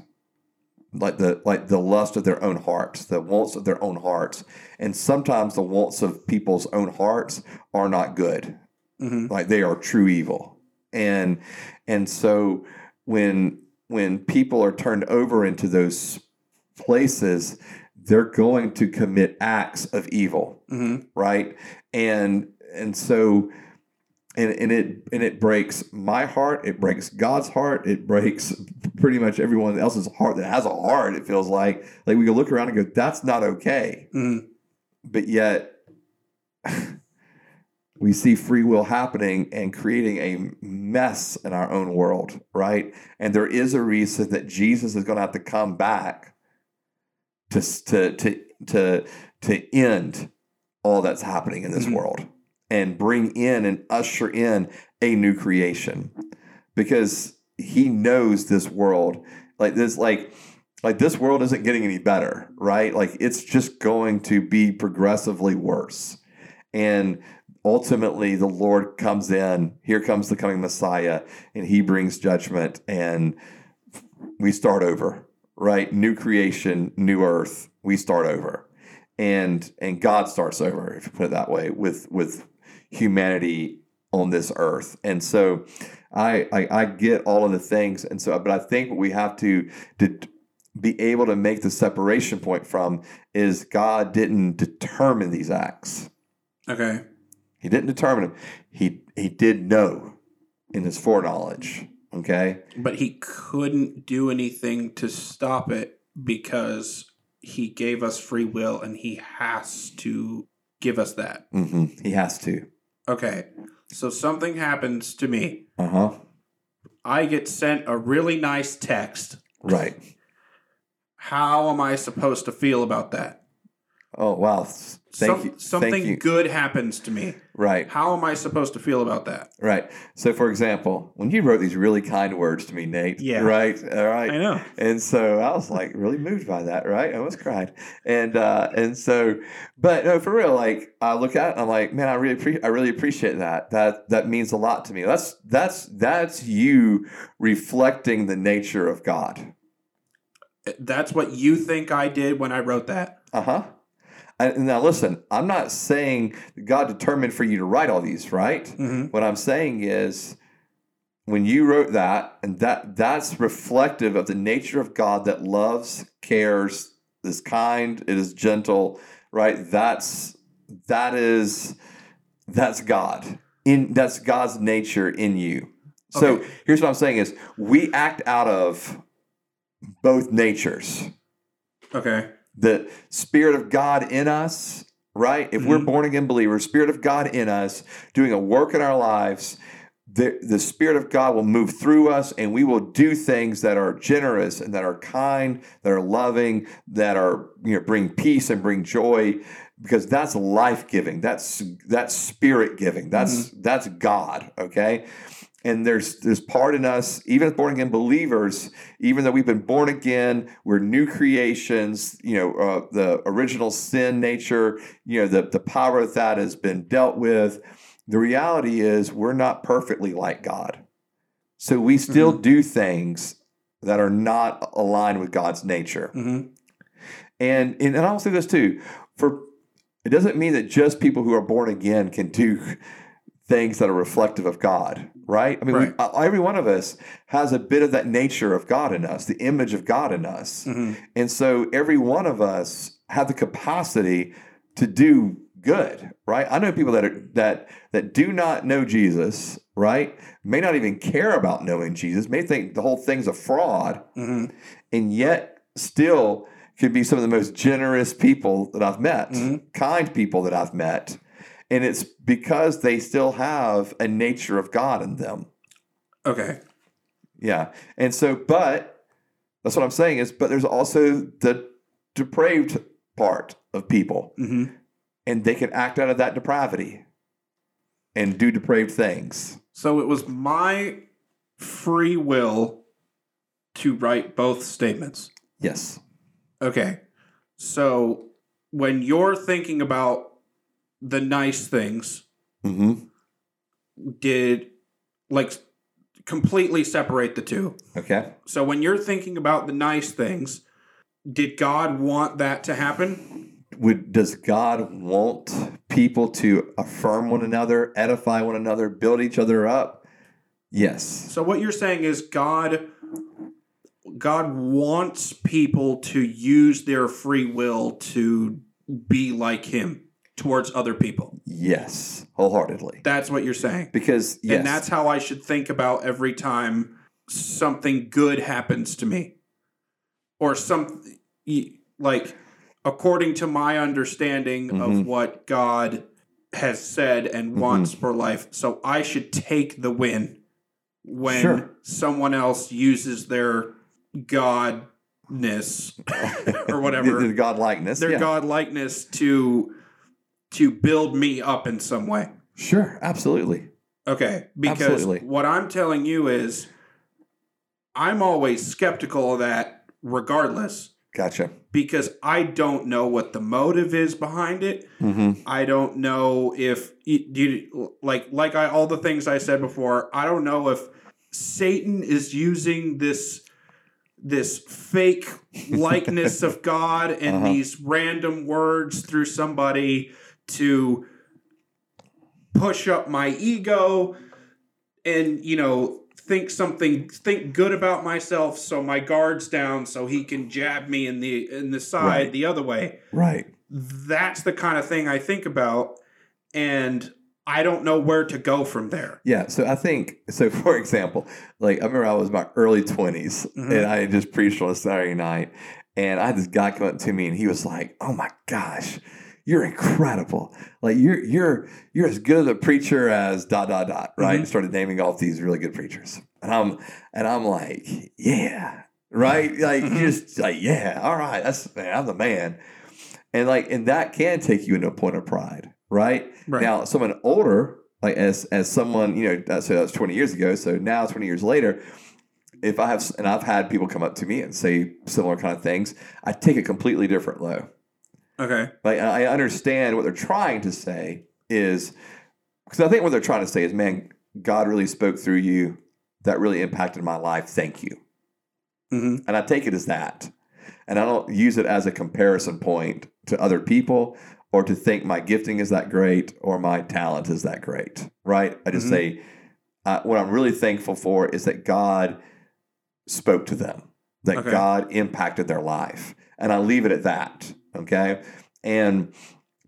Like the like the lust of their own hearts, the wants of their own hearts. And sometimes the wants of people's own hearts are not good hmm like they are true evil. And and so when when people are turned over into those places they're going to commit acts of evil hmm right? And and so and, and it and it breaks my heart it breaks god's heart it breaks pretty much everyone else's heart that has a heart it feels like. Like we can look around and go that's not okay. Hmm but yet we see free will happening and creating a mess in our own world, right? And there is a reason that Jesus is going to have to come back to to to to to end all that's happening in this Mhm. world and bring in and usher in a new creation because he knows this world like this like like this world isn't getting any better right like it's just going to be progressively worse and ultimately the lord comes in here comes the coming messiah and he brings judgment and we start over right new creation new earth we start over and and god starts over if you put it that way with with humanity on this earth and so I, I I get all of the things, and so but I think what we have to to be able to make the separation point from is God didn't determine these acts. Okay. He didn't determine them. He he did know in his foreknowledge. Okay. But he couldn't do anything to stop it because he gave us free will and he has to give us that. hmm He has to. Okay. So something happens to me. Uh huh. I get sent a really nice text. Right. How am I supposed to feel about that? Oh wow. Thank Some- you. Something Thank you. good happens to me. Right. How am I supposed to feel about that? Right. So, for example, when you wrote these really kind words to me, Nate. Yeah. Right. All right. I know. And so I was like really moved by that, right? I almost cried. And uh, and so, but no, for real, like I look at it, I'm like, man, I really appreciate, I really appreciate that. That that means a lot to me. That's that's that's you reflecting the nature of God. That's what you think I did when I wrote that. Uh huh. And now listen, I'm not saying God determined for you to write all these, right? hmm What I'm saying is when you wrote that and that that's reflective of the nature of God that loves, cares, is kind, it is gentle, right? That's that is that's God. In that's God's nature in you. So Okay. here's what I'm saying is we act out of both natures Okay. The spirit of God in us, right? If we're Mhm. born again believers, spirit of God in us, doing a work in our lives, the, the spirit of God will move through us and we will do things that are generous and that are kind, that are loving, that are, you know, bring peace and bring joy because that's life-giving. That's that's spirit giving. That's that's God, okay? And there's there's part in us, even as born again believers, even though we've been born again, we're new creations. You know, uh, the original sin nature, you know, the the power of that has been dealt with. The reality is, we're not perfectly like God, so we still do things that are not aligned with God's nature. hmm And and, and I'll say this too: for it doesn't mean that just people who are born again can do things that are reflective of God, right? I mean, Right. We, uh, every one of us has a bit of that nature of God in us, the image of God in us, hmm and so every one of us have the capacity to do good, right? I know people that are that that do not know Jesus, right? May not even care about knowing Jesus, may think the whole thing's a fraud, hmm and yet still could be some of the most generous people that I've met, Mhm. kind people that I've met. And it's because they still have a nature of God in them. Okay. Yeah. And so, but That's what I'm saying is, but there's also the depraved part of people, hmm and they can act out of that depravity and do depraved things. So it was my free will to write both statements. Yes. Okay. So when you're thinking about the nice things, hmm did like completely separate the two. Okay. So when you're thinking about the nice things, did God want that to happen? Would does God want people to affirm one another, edify one another, build each other up? Yes. So what you're saying is God God wants people to use their free will to be like him towards other people. Yes. Wholeheartedly. That's what you're saying. Because yes. And that's how I should think about every time something good happens to me. Or some like according to my understanding Mhm. of what God has said and Mm-hmm. wants for life. So I should take the win when Sure. someone else uses their godness or whatever the, the God likeness. their yeah. god likeness to to build me up in some way. Sure, absolutely. Okay, because Absolutely. what I'm telling you is I'm always skeptical of that regardless Gotcha. because I don't know what the motive is behind it. Mm-hmm. I don't know if you like like I all the things I said before. I don't know if Satan is using this this fake likeness of God and Uh-huh. these random words through somebody to push up my ego and you know think something think good about myself so my guard's down so he can jab me in the in the side Right. the other way Right. that's the kind of thing I think about, and I don't know where to go from there. Yeah. So I think so. For example, like I remember I was in my early 20s Mhm. and I had just preached on a Saturday night, and I had this guy come up to me and he was like, "Oh my gosh." You're incredible. Like you're you're you're as good of a preacher as dot dot dot, right? Mhm. Started naming off these really good preachers. And I'm and I'm like, yeah. Right? Like Mhm. you just like, yeah, all right, that's man, I'm the man. And like and that can take you into a point of pride, right? Right. Now, someone older, like as as someone, you know, that's, so that was 20 years ago. So now, 20 years later, if I have, and I've had people come up to me and say similar kind of things, I take a completely different low. Okay. Like I understand what they're trying to say is, because I think what they're trying to say is, man, God really spoke through you. That really impacted my life. Thank you. hmm And I take it as that. And I don't use it as a comparison point to other people or to think my gifting is that great or my talent is that great, right? I just Mhm. say, uh, what I'm really thankful for is that God spoke to them, that Okay. God impacted their life. And I leave it at that, okay? And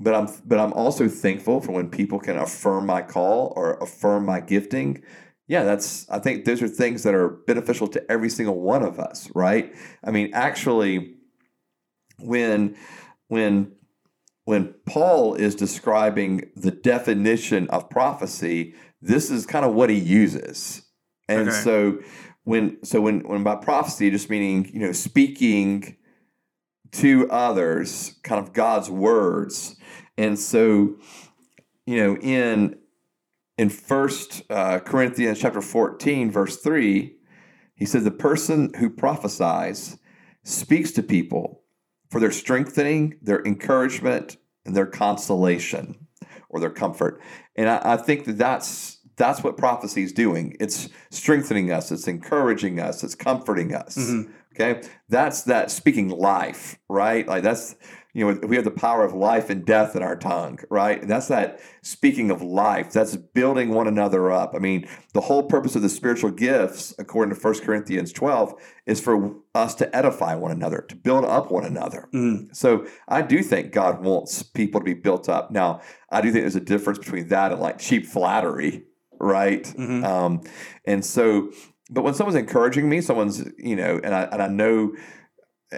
but I'm but I'm also thankful for when people can affirm my call or affirm my gifting yeah, that's I think those are things that are beneficial to every single one of us, right? I mean, actually when when when Paul is describing the definition of prophecy, this is kind of what he uses. And Okay. so when so when when by prophecy just meaning, you know, speaking to others, kind of God's words. And so, you know, in in First uh, Corinthians chapter fourteen, verse three, he says, "The person who prophesies speaks to people for their strengthening, their encouragement, and their consolation or their comfort." And I, I think that that's that's what prophecy is doing. It's strengthening us. It's encouraging us. It's comforting us. Mhm. Okay, that's that speaking life, right? Like that's you know we have the power of life and death in our tongue, right? And that's that speaking of life. That's building one another up. I mean, the whole purpose of the spiritual gifts, according to 1 Corinthians twelve, is for us to edify one another, to build up one another. Mhm. So I do think God wants people to be built up. Now, I do think there's a difference between that and like cheap flattery, right? Mhm. Um, and so, but when someone's encouraging me, someone's you know, and I and I know,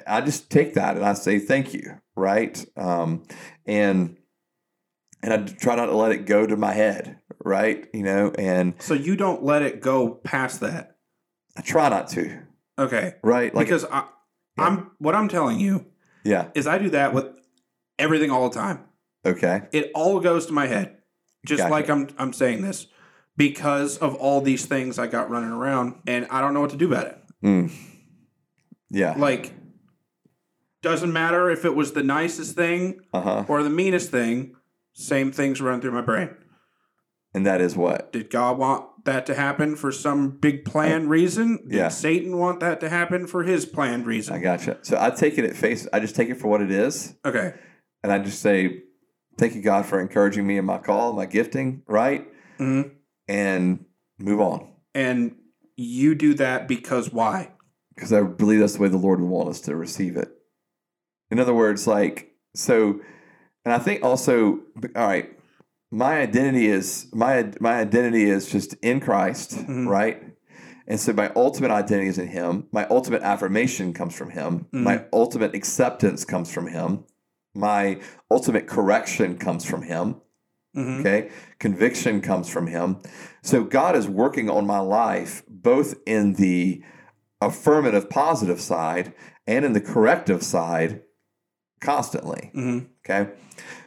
I just take that and I say thank you, right? Um, and and I try not to let it go to my head, right? You know, and So you don't let it go past that. I try not to. Okay. right? Like, because I, I'm what I'm telling you yeah, is I do that with everything all the time. okay, It all goes to my head, just Gotcha. like I'm I'm saying this because of all these things I got running around, and I don't know what to do about it. mm. yeah, Like, doesn't matter if it was the nicest thing uh huh. or the meanest thing. Same things run through my brain. And that is what? Did God want that to happen for some big planned reason? Did Yeah. Satan want that to happen for his planned reason? I gotcha. So I take it at face. I just take it for what it is, Okay. and I just say, "Thank you, God, for encouraging me in my call, my gifting." Right, hmm and move on And you do that because why? because I believe that's the way the Lord would want us to receive it. In other words, like so, and I think also, all right, my identity is my my identity is just in Christ, Mhm. right? And so my ultimate identity is in Him. My ultimate affirmation comes from Him. My ultimate acceptance comes from Him. My ultimate correction comes from Him. Hmm Okay. Conviction comes from him. So God is working on my life, both in the affirmative, positive side and in the corrective side constantly. hmm Okay.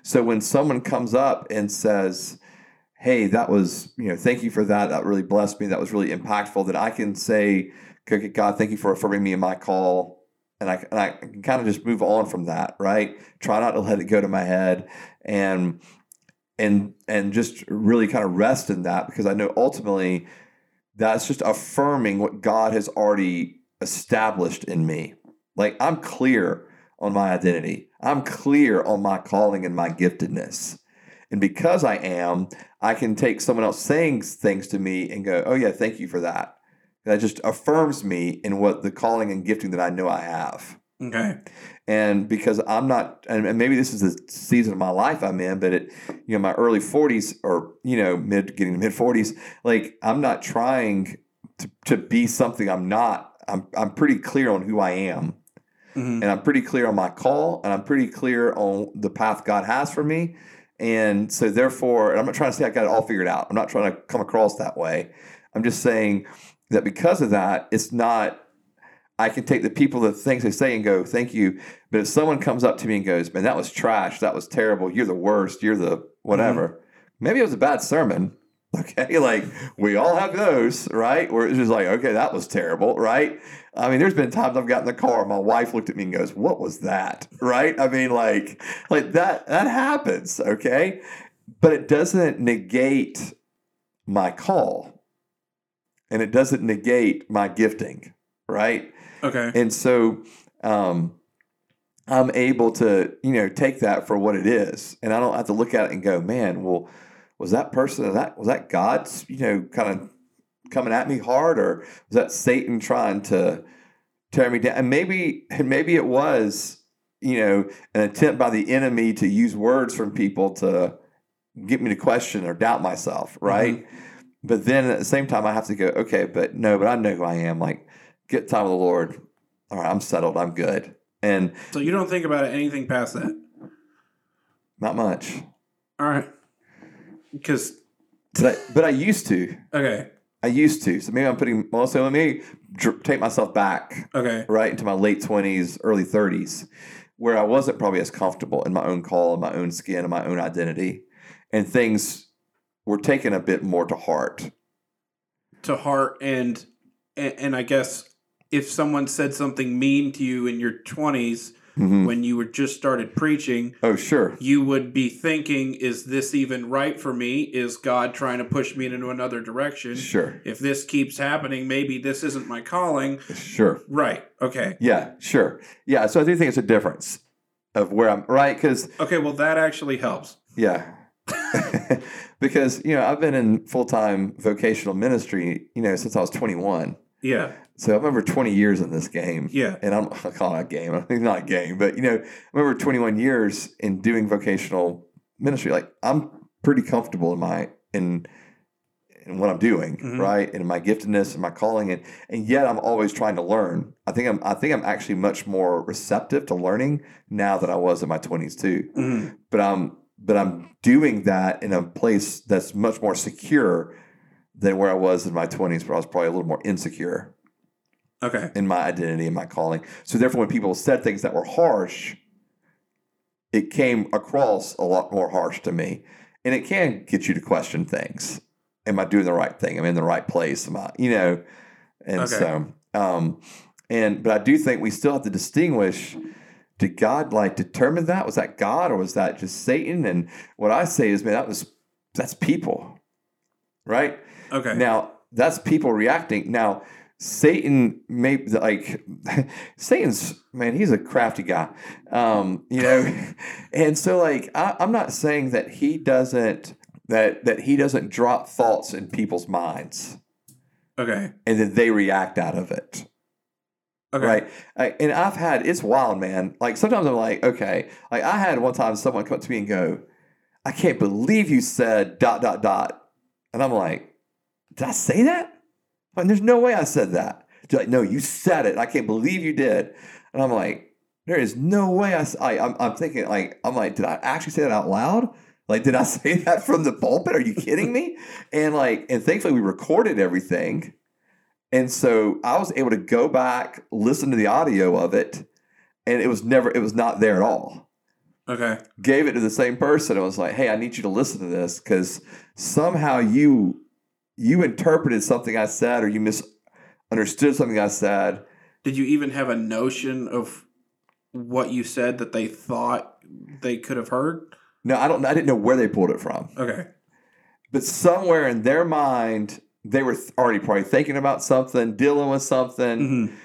So when someone comes up and says, Hey, that was, you know, thank you for that. That really blessed me. That was really impactful. That I can say, God, thank you for affirming me in my call. And I, and I can kind of just move on from that, right? Try not to let it go to my head and and and just really kind of rest in that because I know ultimately that's just affirming what God has already established in me. Like I'm clear on my identity. I'm clear on my calling and my giftedness. And because I am, I can take someone else saying things to me and go, "Oh yeah, thank you for that." That just affirms me in what the calling and gifting that I know I have. Okay. And because I'm not, and maybe this is the season of my life I'm in, but it, you know, my early 40s or you know, mid getting to mid 40s, like I'm not trying to, to be something I'm not. I'm I'm pretty clear on who I am hmm and I'm pretty clear on my call, and I'm pretty clear on the path God has for me. And so, therefore, and I'm not trying to say I got it all figured out. I'm not trying to come across that way. I'm just saying that because of that, it's not. I can take the people, the things they say, and go, "Thank you." But if someone comes up to me and goes, "Man, that was trash. That was terrible. You're the worst. You're the whatever," mm-hmm. maybe it was a bad sermon. Okay, like we all have those, right? Where it's just like, okay, that was terrible, right? I mean, there's been times I've gotten in the car, my wife looked at me and goes, "What was that?" Right? I mean, like, like that that happens, okay? But it doesn't negate my call, and it doesn't negate my gifting, right? Okay. And so, um, I'm able to, you know, take that for what it is, and I don't have to look at it and go, "Man, well, was that person was that was that God's, you know, kind of coming at me hard, or was that Satan trying to tear me down?" And maybe, and maybe it was, you know, an attempt by the enemy to use words from people to get me to question or doubt myself, right? But then at the same time, I have to go, okay, but no, but I know who I am. Like, get time with the Lord. All right, I'm settled. I'm good. And So you don't think about it, anything past that. not much. All right. Because But I, but I used to. okay, I used to. So maybe I'm putting, well, so let me take myself back, okay, right, into my late 20s, early 30s, where I wasn't probably as comfortable in my own call, in my own skin, in my own identity. And things were taken a bit more to heart. to heart and, and and I guess if someone said something mean to you in your twenties Mhm. when you were just started preaching, Oh, sure. you would be thinking, "Is this even right for me? Is God trying to push me into another direction? Sure. If this keeps happening, maybe this isn't my calling." Sure. Right. Okay. Yeah, sure. Yeah, so I do think it's a difference of where I'm right because Okay. Well, that actually helps. yeah, because you know I've been in full time vocational ministry you know since I was 21, Yeah. so I'm over 20 years in this game. Yeah. and I'm I call it a game. It's not a game, but you know I'm over 21 years in doing vocational ministry. Like I'm pretty comfortable in my in in what I'm doing, Mhm. right, and in my giftedness and my calling, and and yet I'm always trying to learn. I think I'm I think I'm actually much more receptive to learning now than I was in my 20s too. Mhm. But I'm but I'm doing that in a place that's much more secure than where I was in my 20s, where I was probably a little more insecure. Okay. in my identity and my calling. So therefore, when people said things that were harsh, it came across a lot more harsh to me, and it can get you to question things. Am I doing the right thing? Am I in the right place? Am I, you know? And Okay. so, um, and but I do think we still have to distinguish. Did God like determine that? Was that God or was that just Satan? And what I say is, man, that was that's people, right? Okay. Now that's people reacting. Now Satan may like Satan's man. He's a crafty guy, um, you know, and so like I, I'm not saying that he doesn't that that he doesn't drop thoughts in people's minds okay. and then they react out of it. Okay. Right. I, and I've had, it's wild, man. Like sometimes I'm like, okay. Like I had one time someone come up to me and go, I can't believe you said dot, dot, dot. And I'm like, did I say that? Like, there's no way I said that. They're like, no, you said it. I can't believe you did. And I'm like, there is no way I, I am I'm thinking like, I'm like, did I actually say that out loud? Like, did I say that from the pulpit? Are you kidding me? And like, and thankfully we recorded everything. And so I was able to go back, listen to the audio of it, and it was never, it was not there at all. Okay. Gave it to the same person. and was like, hey, I need you to listen to this because somehow you you interpreted something I said or you misunderstood something I said. Did you even have a notion of what you said that they thought they could have heard? No, I don't I didn't know where they pulled it from. Okay. But somewhere in their mind, they were already probably thinking about something, dealing with something. hmm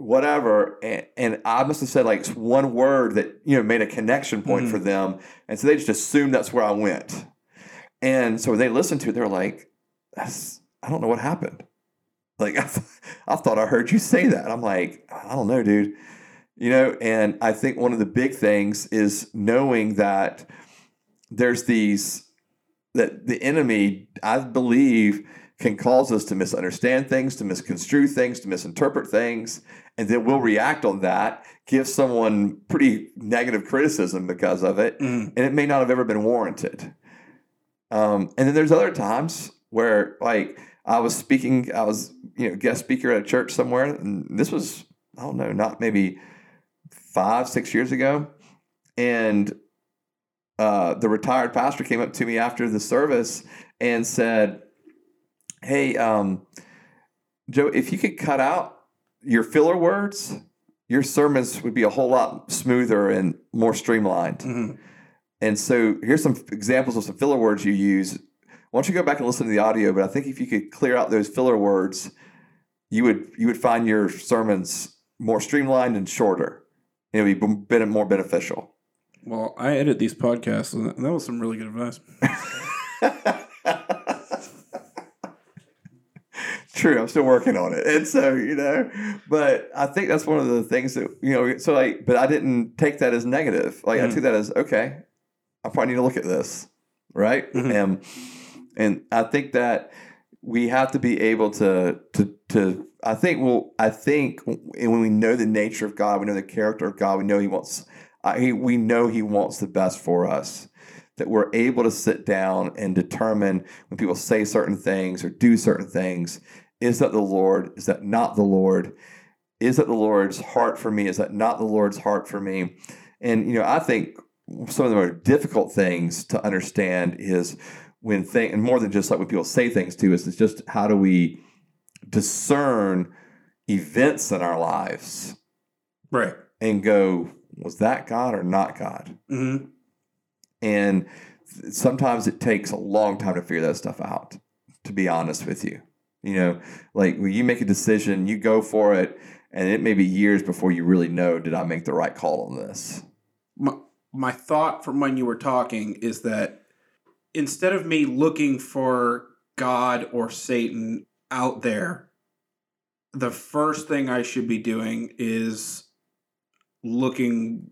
whatever and, and i must have said like one word that you know made a connection point Mhm. for them and so they just assumed that's where i went and so when they listened to it they're like that's i don't know what happened. Like i, th- I thought i heard you say that. I'm like i don't know dude. You know and i think one of the big things is knowing that there's these that the enemy i believe can cause us to misunderstand things to misconstrue things to misinterpret things and then we'll react on that, give someone pretty negative criticism because of it, hmm and it may not have ever been warranted. Um, and then there's other times where, like, I was speaking, I was, you know, guest speaker at a church somewhere, and this was, I don't know, not maybe five, six years ago, and uh, the retired pastor came up to me after the service and said, "Hey, um, Joe, if you could cut out your filler words, your sermons would be a whole lot smoother and more streamlined. hmm And so here's some examples of some filler words you use. Why don't you go back and listen to the audio? But I think if you could clear out those filler words, you would you would find your sermons more streamlined and shorter. It would be more beneficial. Well, I edit these podcasts, and that was some really good advice. True, I'm still working on it, and so you know, but I think that's one of the things that you know. So like, but I didn't take that as negative. Like I Mhm. took that as okay. I probably need to look at this, right? Mhm. And and I think that we have to be able to to to. I think well, I think when we know the nature of God, we know the character of God. We know He wants. Uh, I, we know He wants the best for us. That we're able to sit down and determine when people say certain things or do certain things. Is that the Lord? Is that not the Lord? Is that the Lord's heart for me? Is that not the Lord's heart for me? And you know, I think some of the more difficult things to understand is when thing and more than just like when people say things to us, it's just how do we discern events in our lives Right. and go, was that God or not God? hmm And sometimes it takes a long time to figure that stuff out, to be honest with you. You know, like when you make a decision, you go for it, and it may be years before you really know, did I make the right call on this? My, my thought from when you were talking is that instead of me looking for God or Satan out there, the first thing I should be doing is looking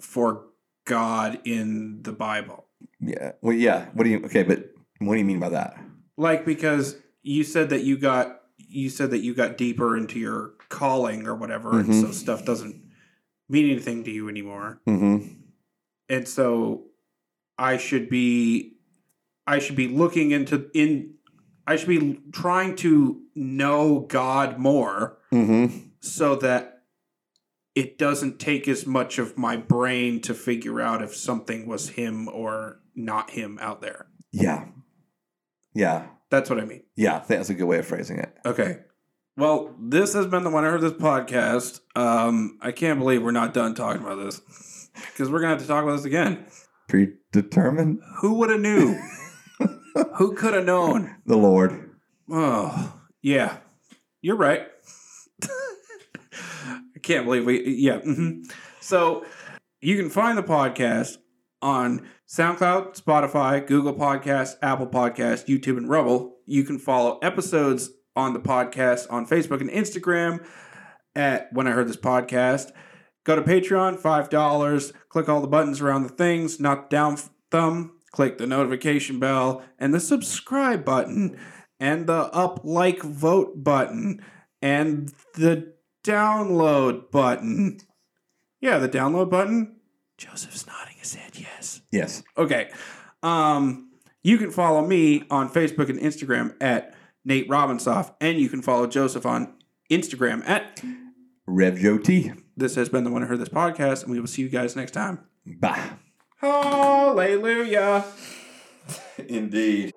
for God in the Bible. Yeah. Well, yeah. What do you, okay, but what do you mean by that? Like because you said that you got you said that you got deeper into your calling or whatever and Mhm. so stuff doesn't mean anything to you anymore. Mm-hmm. and so I should be I should be looking into in I should be trying to know God more Mm-hmm. so that it doesn't take as much of my brain to figure out if something was him or not him out there. Yeah. Yeah. That's what I mean. Yeah. That's a good way of phrasing it. Okay. Well, this has been the When I Heard This podcast. Um, I can't believe we're not done talking about this because we're gonna have to talk about this again. Predetermined Who would have knew? Who could have known? the Lord. Oh, yeah, you're right. I can't believe we. Yeah. hmm So you can find the podcast on SoundCloud, Spotify, Google Podcasts, Apple Podcasts, YouTube, and Rumble. You can follow episodes on the podcast on Facebook and Instagram at When I Heard This Podcast. Go to Patreon, $5. Click all the buttons around the things, not down thumb. Click the notification bell and the subscribe button and the up, like, vote button and the download button. Yeah, the download button. Joseph's nodding his head yes. Yes. Okay. Um, you can follow me on Facebook and Instagram at Nate Robinsoff, and you can follow Joseph on Instagram at Rev Joe This has been the When I Heard This podcast, and we will see you guys next time. Bye. Hallelujah. Indeed.